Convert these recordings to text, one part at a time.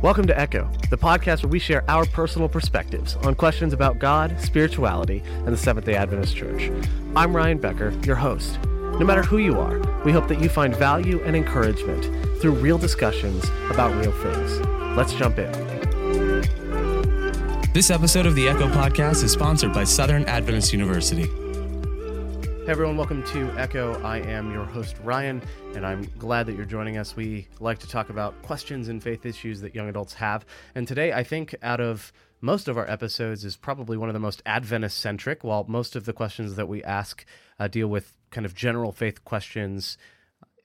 Welcome to Echo, the podcast where we share our personal perspectives on questions about God, spirituality, and the Seventh day Adventist Church. I'm Ryan Becker, your host. No matter who you are, we hope that you find value and encouragement through real discussions about real things. Let's jump in. This episode of the Echo Podcast is sponsored by Southern Adventist University. Hey everyone, welcome to Echo. I am your host, Ryan, and I'm glad that you're joining us. We like to talk about questions and faith issues that young adults have. And today, I think out of most of our episodes is probably one of the most Adventist centric, while most of the questions that we ask uh, deal with kind of general faith questions.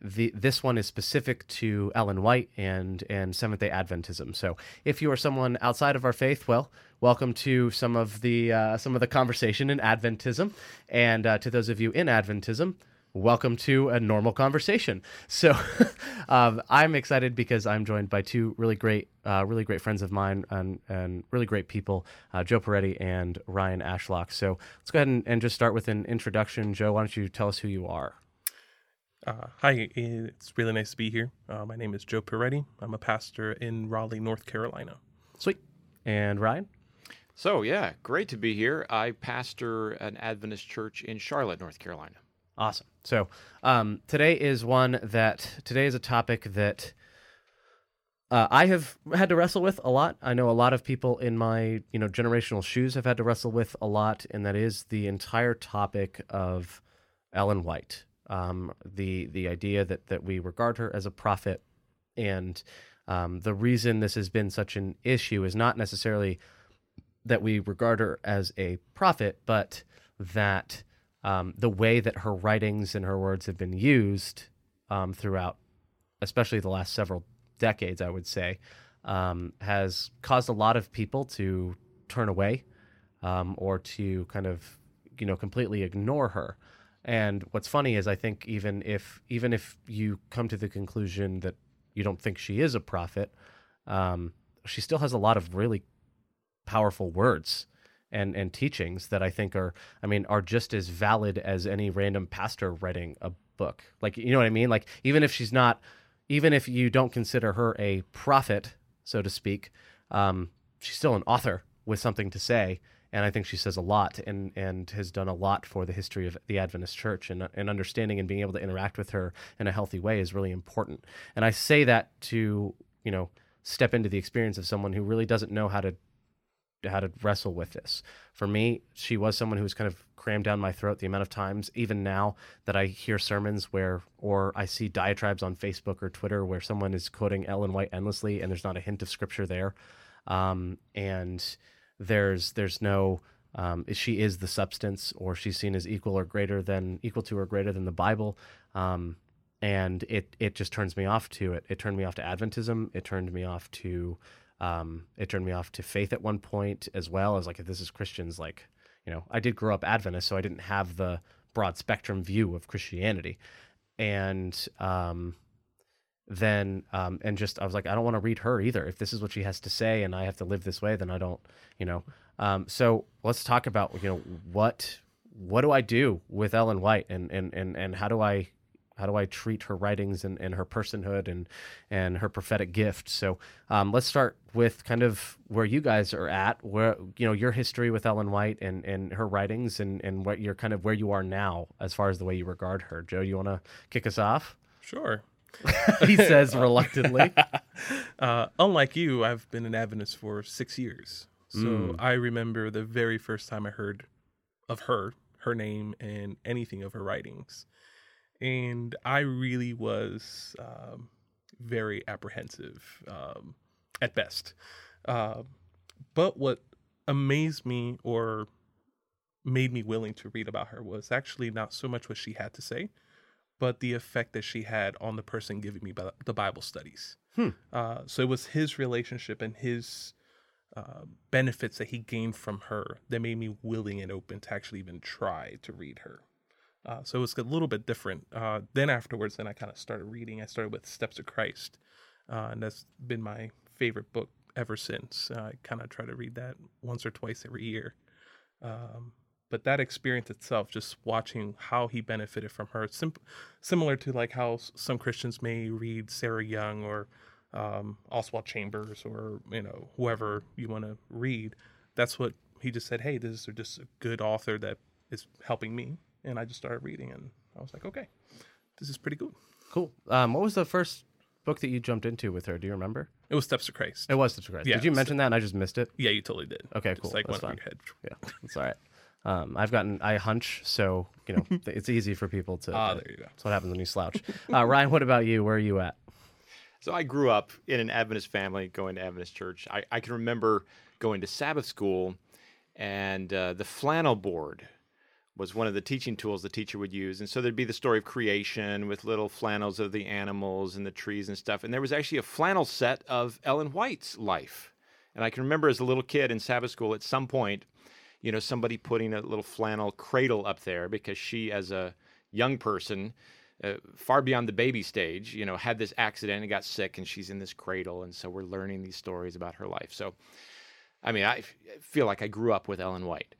The, this one is specific to Ellen White and and Seventh Day Adventism. So, if you are someone outside of our faith, well, welcome to some of the uh, some of the conversation in Adventism, and uh, to those of you in Adventism, welcome to a normal conversation. So, um, I'm excited because I'm joined by two really great, uh, really great friends of mine and and really great people, uh, Joe Pieretti and Ryan Ashlock. So, let's go ahead and, and just start with an introduction. Joe, why don't you tell us who you are? Uh, hi, it's really nice to be here. Uh, my name is Joe Pieretti. I'm a pastor in Raleigh, North Carolina. Sweet. And Ryan? So, yeah, great to be here. I pastor an Adventist church in Charlotte, North Carolina. Awesome. So, um, today is one that, today is a topic that uh, I have had to wrestle with a lot. I know a lot of people in my, you know, generational shoes have had to wrestle with a lot, and that is the entire topic of Ellen White um, the the idea that that we regard her as a prophet, and um, the reason this has been such an issue is not necessarily that we regard her as a prophet, but that um, the way that her writings and her words have been used um, throughout, especially the last several decades, I would say, um, has caused a lot of people to turn away um, or to kind of you know completely ignore her. And what's funny is I think even if even if you come to the conclusion that you don't think she is a prophet, um, she still has a lot of really powerful words and and teachings that I think are I mean are just as valid as any random pastor writing a book. Like you know what I mean? Like even if she's not even if you don't consider her a prophet, so to speak, um, she's still an author with something to say and I think she says a lot and and has done a lot for the history of the Adventist Church and and understanding and being able to interact with her in a healthy way is really important. And I say that to you know step into the experience of someone who really doesn't know how to how to wrestle with this. For me, she was someone who was kind of crammed down my throat the amount of times, even now that I hear sermons where, or I see diatribes on Facebook or Twitter where someone is quoting Ellen White endlessly and there's not a hint of scripture there. Um, and there's there's no um, she is the substance or she's seen as equal or greater than equal to or greater than the Bible. Um, and it it just turns me off to it. It turned me off to Adventism. It turned me off to um, it turned me off to faith at one point as well as like if this is Christians like you know I did grow up Adventist so I didn't have the broad spectrum view of Christianity and um, then um, and just I was like, I don't want to read her either. If this is what she has to say, and I have to live this way, then I don't, you know. Um, so let's talk about you know what what do I do with Ellen White, and and and and how do I how do I treat her writings and, and her personhood and and her prophetic gift? So um, let's start with kind of where you guys are at, where you know your history with Ellen White and, and her writings and and what you're kind of where you are now as far as the way you regard her. Joe, you want to kick us off? Sure. he says reluctantly. uh, unlike you, I've been an Adventist for six years. So mm. I remember the very first time I heard of her, her name, and anything of her writings. And I really was um, very apprehensive um, at best. Uh, but what amazed me or made me willing to read about her was actually not so much what she had to say, but the effect that she had on the person giving me the Bible studies. Hmm. Uh, so it was his relationship and his uh, benefits that he gained from her that made me willing and open to actually even try to read her. Uh, so it was a little bit different. Uh, then afterwards, then I kind of started reading. I started with Steps of Christ, uh, and that's been my favorite book ever since. I kind of try to read that once or twice every year. Um, but that experience itself just watching how he benefited from her sim- similar to like how some christians may read sarah young or um, Oswald Chambers or you know whoever you want to read. That's what he just said. Hey, this is just a good author that is helping me, and I just started reading, and I was like, okay, this is pretty good. Cool. Um, what was the first book that you jumped into with her? Do you remember? It was Steps to Christ. It was the Christ. Yeah, Did you so- mention that and I just missed it? Yeah, you totally did. Okay, Just cool. Like That's went over your head. Yeah, that's all right. Um, I've gotten I hunch, so you know it's easy for people to. Ah, there you go. That's what happens when you slouch. Uh, Ryan, what about you? Where are you at? So I grew up in an Adventist family, going to Adventist church. I, I can remember going to Sabbath school, and uh, the flannel board was one of the teaching tools the teacher would use. And so there'd be the story of creation with little flannels of the animals and the trees and stuff. And there was actually a flannel set of Ellen White's life. And I can remember as a little kid in Sabbath school, at some point, you know, somebody putting a little flannel cradle up there because she, as a young person, uh, far beyond the baby stage, you know, had this accident and got sick, and she's in this cradle, and so we're learning these stories about her life. So, I mean, I f- feel like I grew up with Ellen White,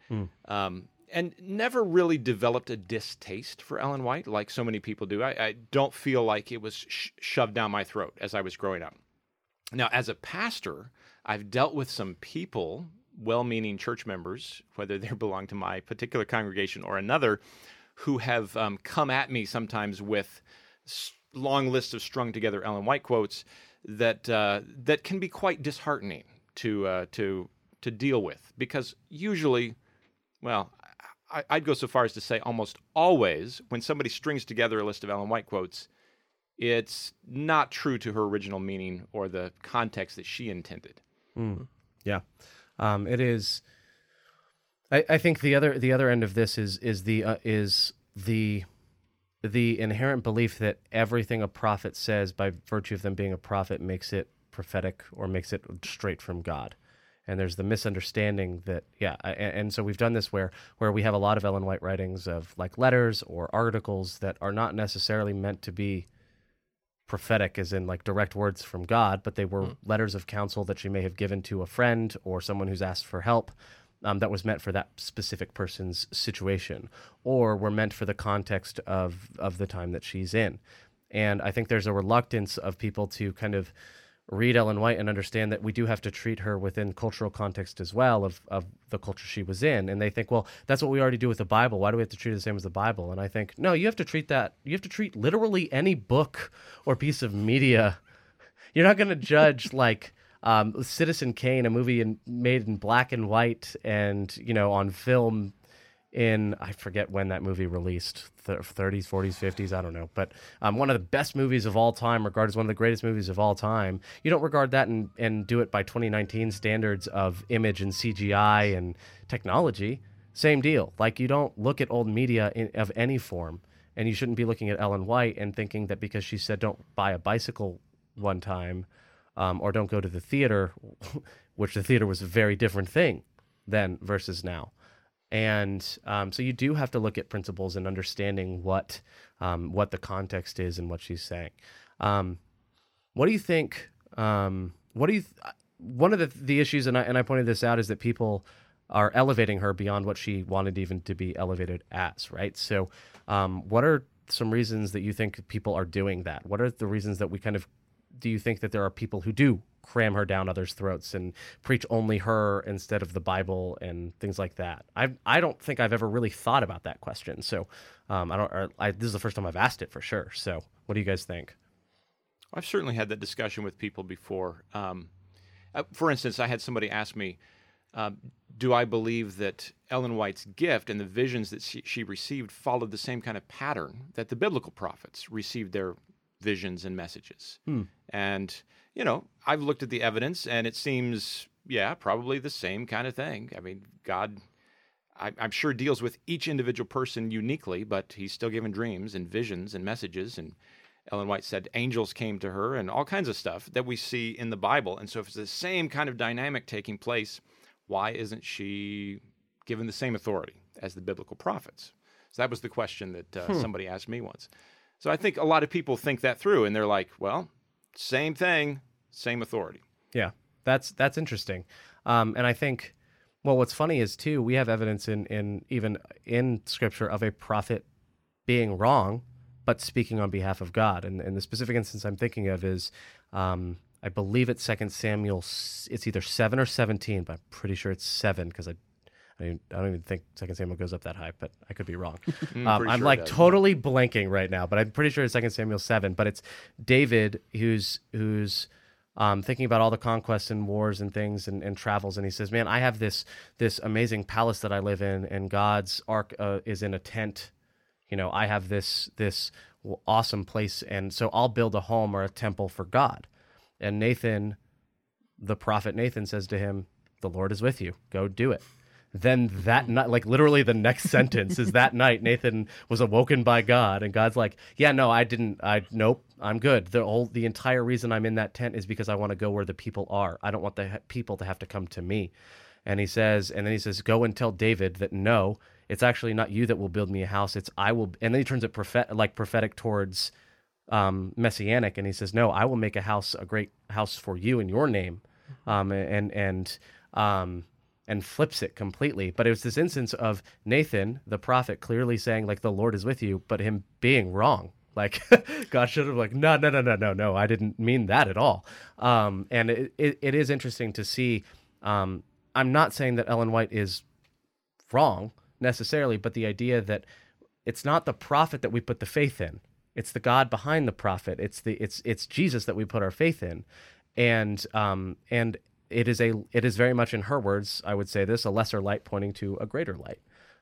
um, and never really developed a distaste for Ellen White like so many people do. I, I don't feel like it was sh- shoved down my throat as I was growing up. Now, as a pastor, I've dealt with some people, well meaning church members, whether they belong to my particular congregation or another, who have um, come at me sometimes with long lists of strung together Ellen White quotes that, uh, that can be quite disheartening to, uh, to, to deal with. Because usually, well, I, I'd go so far as to say almost always when somebody strings together a list of Ellen White quotes, it's not true to her original meaning or the context that she intended. Yeah, um, it is. I, I think the other the other end of this is is the uh, is the the inherent belief that everything a prophet says by virtue of them being a prophet makes it prophetic or makes it straight from God. And there's the misunderstanding that yeah, and, and so we've done this where where we have a lot of Ellen White writings of like letters or articles that are not necessarily meant to be prophetic as in like direct words from God, but they were letters of counsel that she may have given to a friend or someone who's asked for help um, that was meant for that specific person's situation or were meant for the context of, of the time that she's in. And I think there's a reluctance of people to kind of read Ellen White and understand that we do have to treat her within cultural context as well of, of the culture she was in. And they think, well, that's what we already do with the Bible. Why do we have to treat it the same as the Bible? And I think, no, you have to treat that, you have to treat literally any book or piece of media. You're not going to judge like um, Citizen Kane, a movie in, made in black and white and, you know, on film in I forget when that movie released, th- 30s, 40s, 50s, I don't know, but um, one of the best movies of all time, regarded as one of the greatest movies of all time. You don't regard that and, and do it by 2019 standards of image and CGI and technology. Same deal. Like you don't look at old media in, of any form, and you shouldn't be looking at Ellen White and thinking that because she said don't buy a bicycle one time, um, or don't go to the theater, which the theater was a very different thing then versus now and um, so you do have to look at principles and understanding what um, what the context is and what she's saying. Um, what do you think? Um, what do you? Th- one of the the issues, and I and I pointed this out, is that people are elevating her beyond what she wanted even to be elevated as. Right. So, um, what are some reasons that you think people are doing that? What are the reasons that we kind of do you think that there are people who do cram her down others' throats and preach only her instead of the Bible and things like that? I I don't think I've ever really thought about that question. So um, I don't. I, this is the first time I've asked it for sure. So what do you guys think? I've certainly had that discussion with people before. Um, uh, for instance, I had somebody ask me, um, "Do I believe that Ellen White's gift and the visions that she, she received followed the same kind of pattern that the biblical prophets received their visions and messages?" And you know, I've looked at the evidence, and it seems, yeah, probably the same kind of thing. I mean, God. I, I'm sure deals with each individual person uniquely, but he's still given dreams and visions and messages. And Ellen White said angels came to her and all kinds of stuff that we see in the Bible. And so, if it's the same kind of dynamic taking place, why isn't she given the same authority as the biblical prophets? So, that was the question that uh, somebody asked me once. So, I think a lot of people think that through and they're like, well, same thing, same authority. Yeah, that's that's interesting, um, and I think, well, what's funny is too we have evidence in in even in Scripture of a prophet being wrong, but speaking on behalf of God. And, and the specific instance I'm thinking of is um, I believe it's Second Samuel. It's either seven or seventeen, but I'm pretty sure it's seven because I, I, don't- I don't even think Second Samuel goes up that high, but I could be wrong. um, I'm sure like does. totally blanking right now, but I'm pretty sure it's Second Samuel seven. But it's David who's who's um, thinking about all the conquests and wars and things and, and travels, and he says, "Man, I have this this amazing palace that I live in, and God's ark uh, is in a tent. You know, I have this this awesome place, and so I'll build a home or a temple for God." And Nathan, the prophet Nathan, says to him, "The Lord is with you. Go do it." Then that night, like literally the next sentence is that night Nathan was awoken by God, and God's like, "Yeah, no, I didn't. I nope, I'm good. The whole the entire reason I'm in that tent is because I want to go where the people are. I don't want the people to have to come to me." And he says, and then he says, "Go and tell David that no, it's actually not you that will build me a house. It's I will." And then he turns it prophet like prophetic towards um, messianic, and he says, "No, I will make a house, a great house for you in your name," um, and and um, and flips it completely. But it was this instance of Nathan, the prophet, clearly saying like the Lord is with you, but him being wrong. Like God should have like no no no no no no I didn't mean that at all. Um, and it, it, it is interesting to see. Um, I'm not saying that Ellen White is wrong necessarily, but the idea that it's not the prophet that we put the faith in. It's the God behind the prophet. It's the it's it's Jesus that we put our faith in, and um and it is a it is very much in her words. I would say this a lesser light pointing to a greater light.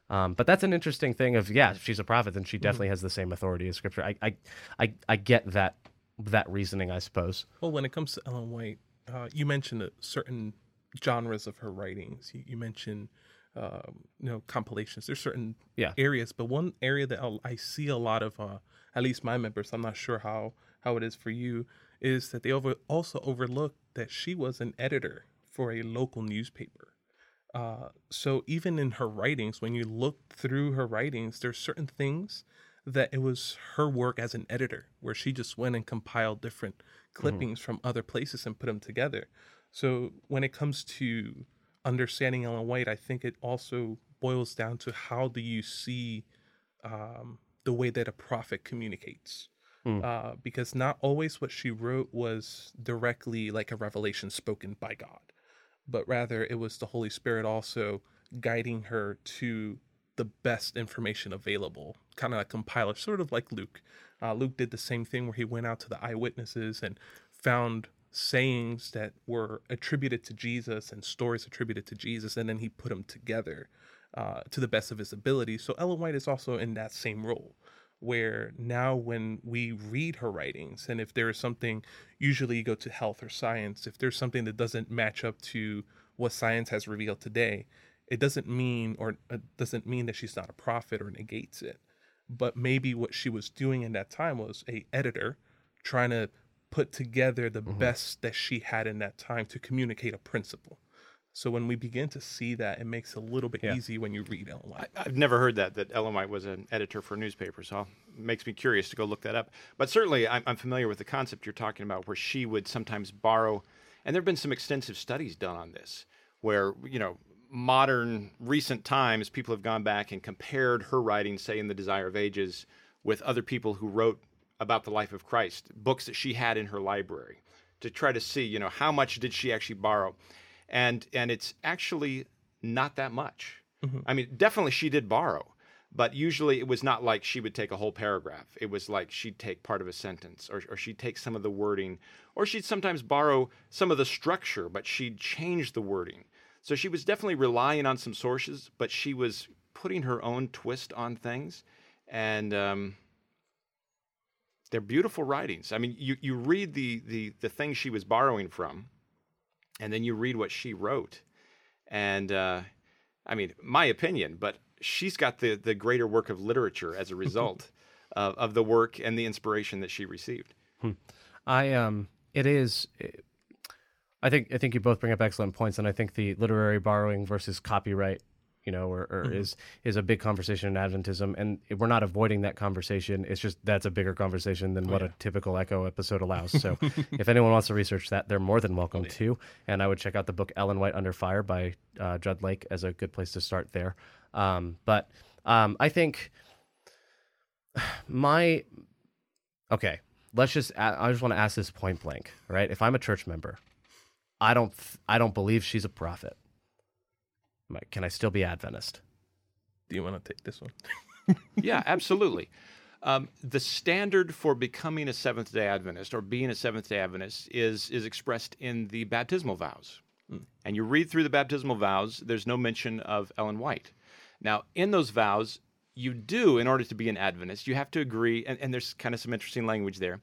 Um, but that's an interesting thing. Of yeah, if she's a prophet, then she definitely has the same authority as Scripture. I I I, I get that that reasoning. I suppose. Well, when it comes to Ellen White, uh, you mentioned uh, certain genres of her writings. You, you mentioned, um, you know, compilations. There's certain Yeah. areas, but one area that I'll, I see a lot of, uh, at least my members, I'm not sure how how it is for you, is that they over also overlook that she was an editor for a local newspaper. Uh, so even in her writings, when you look through her writings, there's certain things that it was her work as an editor, where she just went and compiled different clippings from other places and put them together. So when it comes to understanding Ellen White, I think it also boils down to how do you see um, the way that a prophet communicates. Uh, because not always what she wrote was directly like a revelation spoken by God but rather it was the Holy Spirit also guiding her to the best information available, kind of a compiler, sort of like Luke. Uh, Luke did the same thing where he went out to the eyewitnesses and found sayings that were attributed to Jesus and stories attributed to Jesus, and then he put them together uh, to the best of his ability. So Ellen White is also in that same role where now when we read her writings and if there is something usually you go to health or science if there's something that doesn't match up to what science has revealed today it doesn't mean or uh, doesn't mean that she's not a prophet or negates it. But maybe what she was doing in that time was a editor trying to put together the best that she had in that time to communicate a principle so when we begin to see that it makes it a little bit Yeah. easy when you read Ellen White. I've never heard that that Ellen White was an editor for a newspaper, so it makes me curious to go look that up. But certainly, I'm, I'm familiar with the concept you're talking about, where she would sometimes borrow, and there have been some extensive studies done on this, where you know modern recent times people have gone back and compared her writing, say in the Desire of Ages, with other people who wrote about the life of Christ, books that she had in her library, to try to see you know how much did she actually borrow, and and it's actually not that much. I mean, definitely she did borrow, but usually it was not like she would take a whole paragraph. It was like she'd take part of a sentence, or, or she'd take some of the wording, or she'd sometimes borrow some of the structure, but she'd change the wording. So she was definitely relying on some sources, but she was putting her own twist on things, and um, they're beautiful writings. I mean, you you read the the the things she was borrowing from, and then you read what she wrote, and uh, I mean, my opinion, but she's got the the greater work of literature as a result of, of the work and the inspiration that she received. I um, it is. I think I think you both bring up excellent points, and I think the literary borrowing versus copyright, you know, or, or is is a big conversation in Adventism, and we're not avoiding that conversation. It's just that's a bigger conversation than what a typical Echo episode allows. So, if anyone wants to research that, they're more than welcome to. And I would check out the book Ellen White Under Fire by uh, Jud Lake as a good place to start there. Um, but um, I think my okay let's just I just want to ask this point blank, right? If I'm a church member, I don't I don't believe she's a prophet. Am Can I still be Adventist? Do you want to take this one? yeah, absolutely. Um, the standard for becoming a Seventh Day Adventist or being a Seventh Day Adventist is is expressed in the baptismal vows. And you read through the baptismal vows. There's no mention of Ellen White. Now, in those vows, you do, in order to be an Adventist, you have to agree, and, and there's kind of some interesting language there.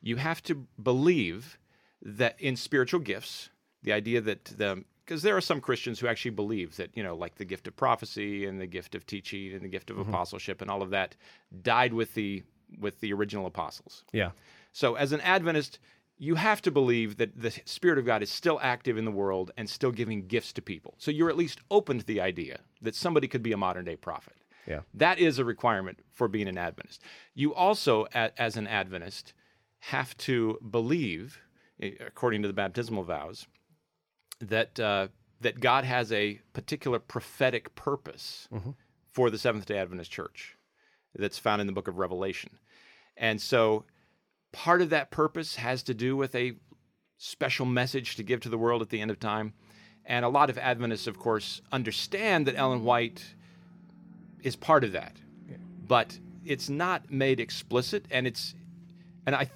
You have to believe that in spiritual gifts, the idea that the because there are some Christians who actually believe that, you know, like the gift of prophecy and the gift of teaching and the gift of apostleship and all of that died with the with the original apostles. Yeah. So as an Adventist, you have to believe that the Spirit of God is still active in the world and still giving gifts to people. So you're at least open to the idea that somebody could be a modern day prophet. Yeah. That is a requirement for being an Adventist. You also, as an Adventist, have to believe, eh, according to the baptismal vows, that uh, that God has a particular prophetic purpose for the Seventh Day Adventist Church that's found in the Book of Revelation, and so part of that purpose has to do with a special message to give to the world at the end of time. And a lot of Adventists, of course, understand that Ellen White is part of that, but it's not made explicit. And it's, and I,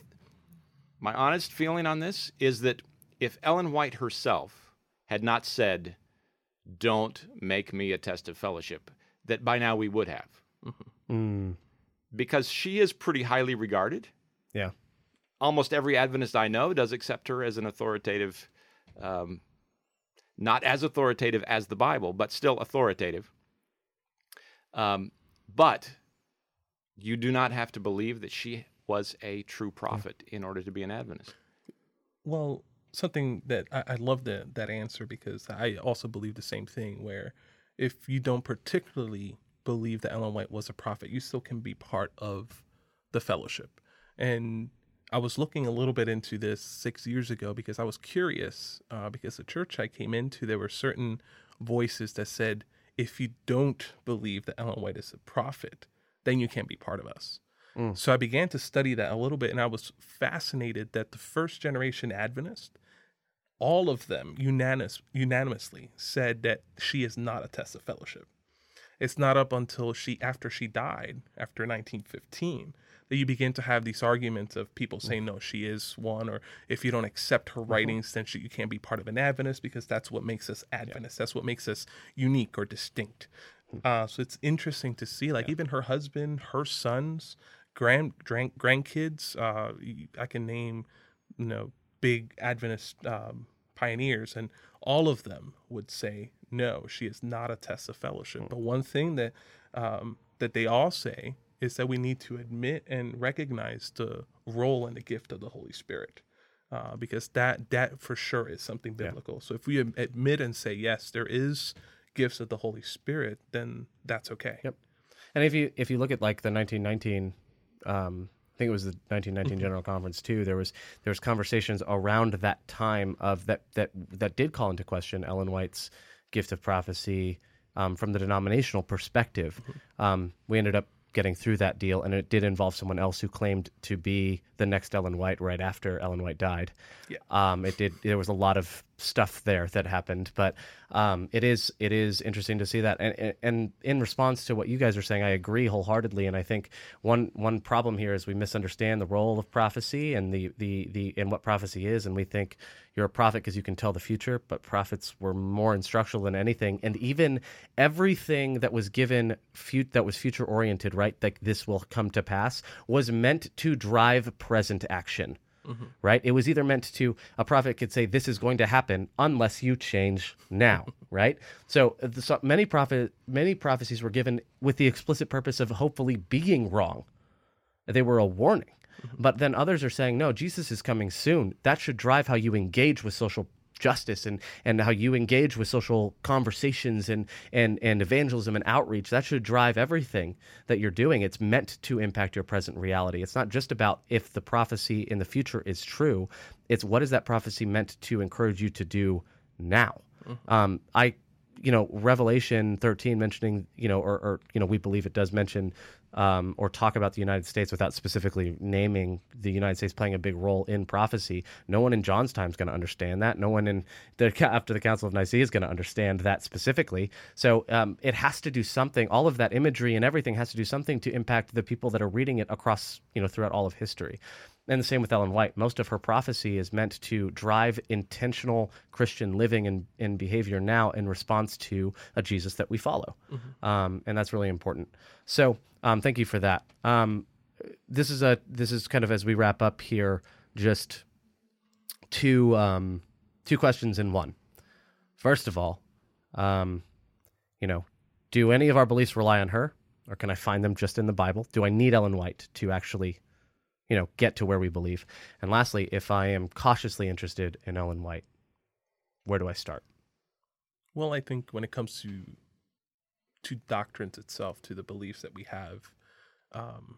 my honest feeling on this is that if Ellen White herself had not said, "Don't make me a test of fellowship," that by now we would have, Mm, because she is pretty highly regarded yeah. almost every Adventist I know does accept her as an authoritative, um, not as authoritative as the Bible, but still authoritative. Um, but you do not have to believe that she was a true prophet in order to be an Adventist. Well, something that I, I love that that answer because I also believe the same thing. Where if you don't particularly believe that Ellen White was a prophet, you still can be part of the fellowship. And I was looking a little bit into this six years ago because I was curious. Uh, because the church I came into, there were certain voices that said, if you don't believe that Ellen White is a prophet, then you can't be part of us. So I began to study that a little bit, and I was fascinated that the first generation Adventist, all of them unanimous, unanimously said that she is not a test of fellowship. It's not up until she, after she died, after 1915, that you begin to have these arguments of people saying, no, she is one, or if you don't accept her writings, then she, you can't be part of an Adventist because that's what makes us Adventists. That's what makes us unique or distinct. Uh, so it's interesting to see, like even her husband, her sons, grand, grand grandkids. Uh, I can name, you know, big Adventist um, pioneers, and all of them would say, "No, she is not a test of fellowship." But one thing that um, that they all say is that we need to admit and recognize the role and the gift of the Holy Spirit. Uh, because that that for sure is something biblical. So if we admit and say yes, there is gifts of the Holy Spirit, then that's okay. Yep. And if you if you look at like the 1919, um, I think it was the 1919 General Conference too. There was there was conversations around that time of that that that did call into question Ellen White's gift of prophecy um, from the denominational perspective. Um, we ended up getting through that deal, and it did involve someone else who claimed to be the next Ellen White right after Ellen White died. Yeah. Um, it did. There was a lot of stuff there that happened, but um, it is it is interesting to see that. And, and in response to what you guys are saying, I agree wholeheartedly. And I think one one problem here is we misunderstand the role of prophecy and the the the and what prophecy is, and we think you're a prophet because you can tell the future, but prophets were more instructional than anything. And even everything that was given fut- that was future oriented, right? Like this will come to pass, was meant to drive present action. Mm-hmm. Right? It was either meant to a prophet could say this is going to happen unless you change now, right? So, so many prophet many prophecies were given with the explicit purpose of hopefully being wrong. They were a warning. Mm-hmm. But then others are saying, no, Jesus is coming soon. That should drive how you engage with social justice and, and how you engage with social conversations and, and, and evangelism and outreach. That should drive everything that you're doing. It's meant to impact your present reality. It's not just about if the prophecy in the future is true, it's what is that prophecy meant to encourage you to do now. Um, I you know revelation 13 mentioning you know or, or you know we believe it does mention um, or talk about the United States without specifically naming the United States playing a big role in prophecy. No one in John's time is going to understand that. No one in the after the Council of Nicaea is going to understand that specifically. So um, it has to do something. All of that imagery and everything has to do something to impact the people that are reading it across, you know, throughout all of history. And the same with Ellen White. Most of her prophecy is meant to drive intentional Christian living and, and behavior now in response to a Jesus that we follow. Mm-hmm. Um, and that's really important. So um, thank you for that. Um, this is a this is kind of as we wrap up here, just two um, two questions in one. First of all, um, you know, do any of our beliefs rely on her, or can I find them just in the Bible? Do I need Ellen White to actually you know, get to where we believe. And lastly, if I am cautiously interested in Ellen White, where do I start? Well, I think when it comes to to doctrines itself, to the beliefs that we have, um,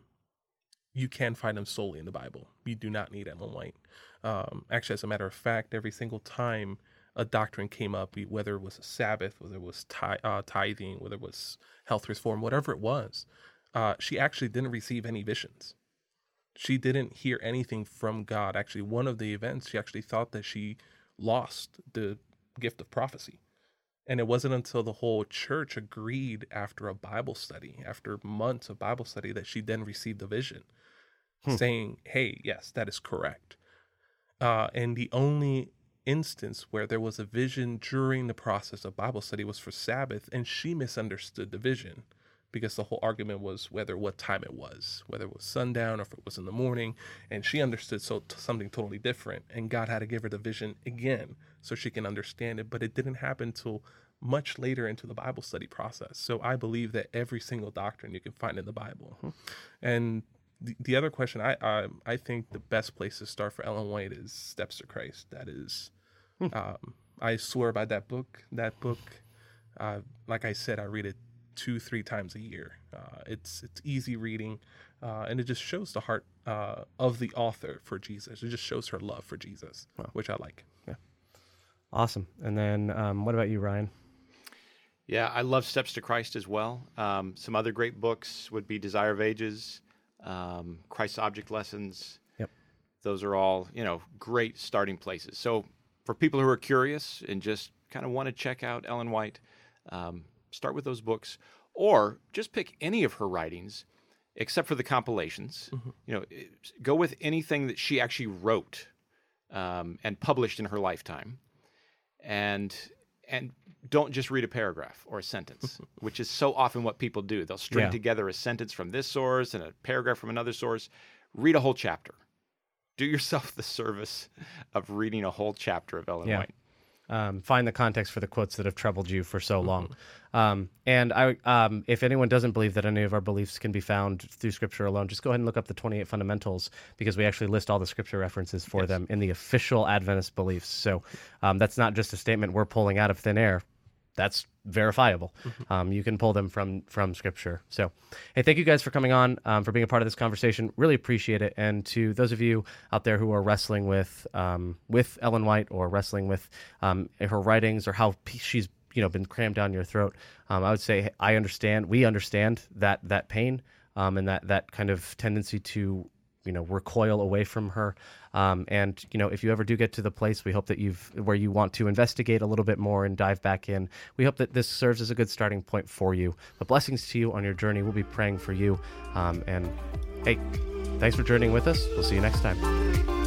you can find them solely in the Bible. You do not need Ellen White. Um, actually, as a matter of fact, every single time a doctrine came up, whether it was a Sabbath, whether it was uh, tithing, whether it was health reform, whatever it was, uh, she actually didn't receive any visions she didn't hear anything from God. Actually, one of the events, she actually thought that she lost the gift of prophecy. And it wasn't until the whole church agreed after a Bible study, after months of Bible study, that she then received a vision hmm. saying, Hey, yes, that is correct. Uh, and the only instance where there was a vision during the process of Bible study was for Sabbath, and she misunderstood the vision because the whole argument was whether what time it was, whether it was sundown or if it was in the morning. And she understood so t- something totally different. And God had to give her the vision again so she can understand it. But it didn't happen till much later into the Bible study process. So I believe that every single doctrine you can find in the Bible. Mm-hmm. And the, the other question, I, I I think the best place to start for Ellen White is Steps to Christ. That is, hmm. um, I swear by that book. That book, uh, like I said, I read it two three times a year. Uh, it's it's easy reading, uh, and it just shows the heart uh, of the author for Jesus. It just shows her love for Jesus, wow. which I like. Yeah, awesome. And then um, what about you, Ryan? Yeah, I love Steps to Christ as well. Um, some other great books would be Desire of Ages, um, Christ's Object Lessons. Yep, those are all you know great starting places. So for people who are curious and just kind of want to check out Ellen White. Um, start with those books, or just pick any of her writings, except for the compilations. Mm-hmm. You know, go with anything that she actually wrote um, and published in her lifetime, and and don't just read a paragraph or a sentence, which is so often what people do. They'll string yeah. together a sentence from this source and a paragraph from another source. Read a whole chapter. Do yourself the service of reading a whole chapter of Ellen yeah. White. Um, find the context for the quotes that have troubled you for so long. Um, and I, um, if anyone doesn't believe that any of our beliefs can be found through Scripture alone, just go ahead and look up the 28 fundamentals because we actually list all the Scripture references for yes. them in the official Adventist beliefs. So um, that's not just a statement we're pulling out of thin air that's verifiable. Mm-hmm. Um, you can pull them from from scripture. So, hey, thank you guys for coming on, um, for being a part of this conversation. Really appreciate it. And to those of you out there who are wrestling with um, with Ellen White or wrestling with um, her writings or how she's you know been crammed down your throat, um, I would say I understand. We understand that that pain um, and that that kind of tendency to you know recoil away from her. Um, and you know if you ever do get to the place, we hope that you've where you want to investigate a little bit more and dive back in. We hope that this serves as a good starting point for you. But blessings to you on your journey. We'll be praying for you. Um, and hey, thanks for journeying with us. We'll see you next time.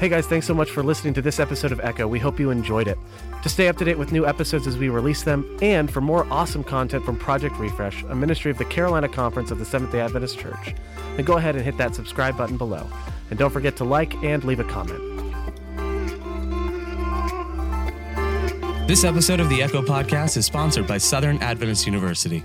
Hey guys, thanks so much for listening to this episode of Echo. We hope you enjoyed it. To stay up to date with new episodes as we release them, and for more awesome content from Project Refresh, a ministry of the Carolina Conference of the Seventh day Adventist Church, then go ahead and hit that subscribe button below. And don't forget to like and leave a comment. This episode of the Echo Podcast is sponsored by Southern Adventist University.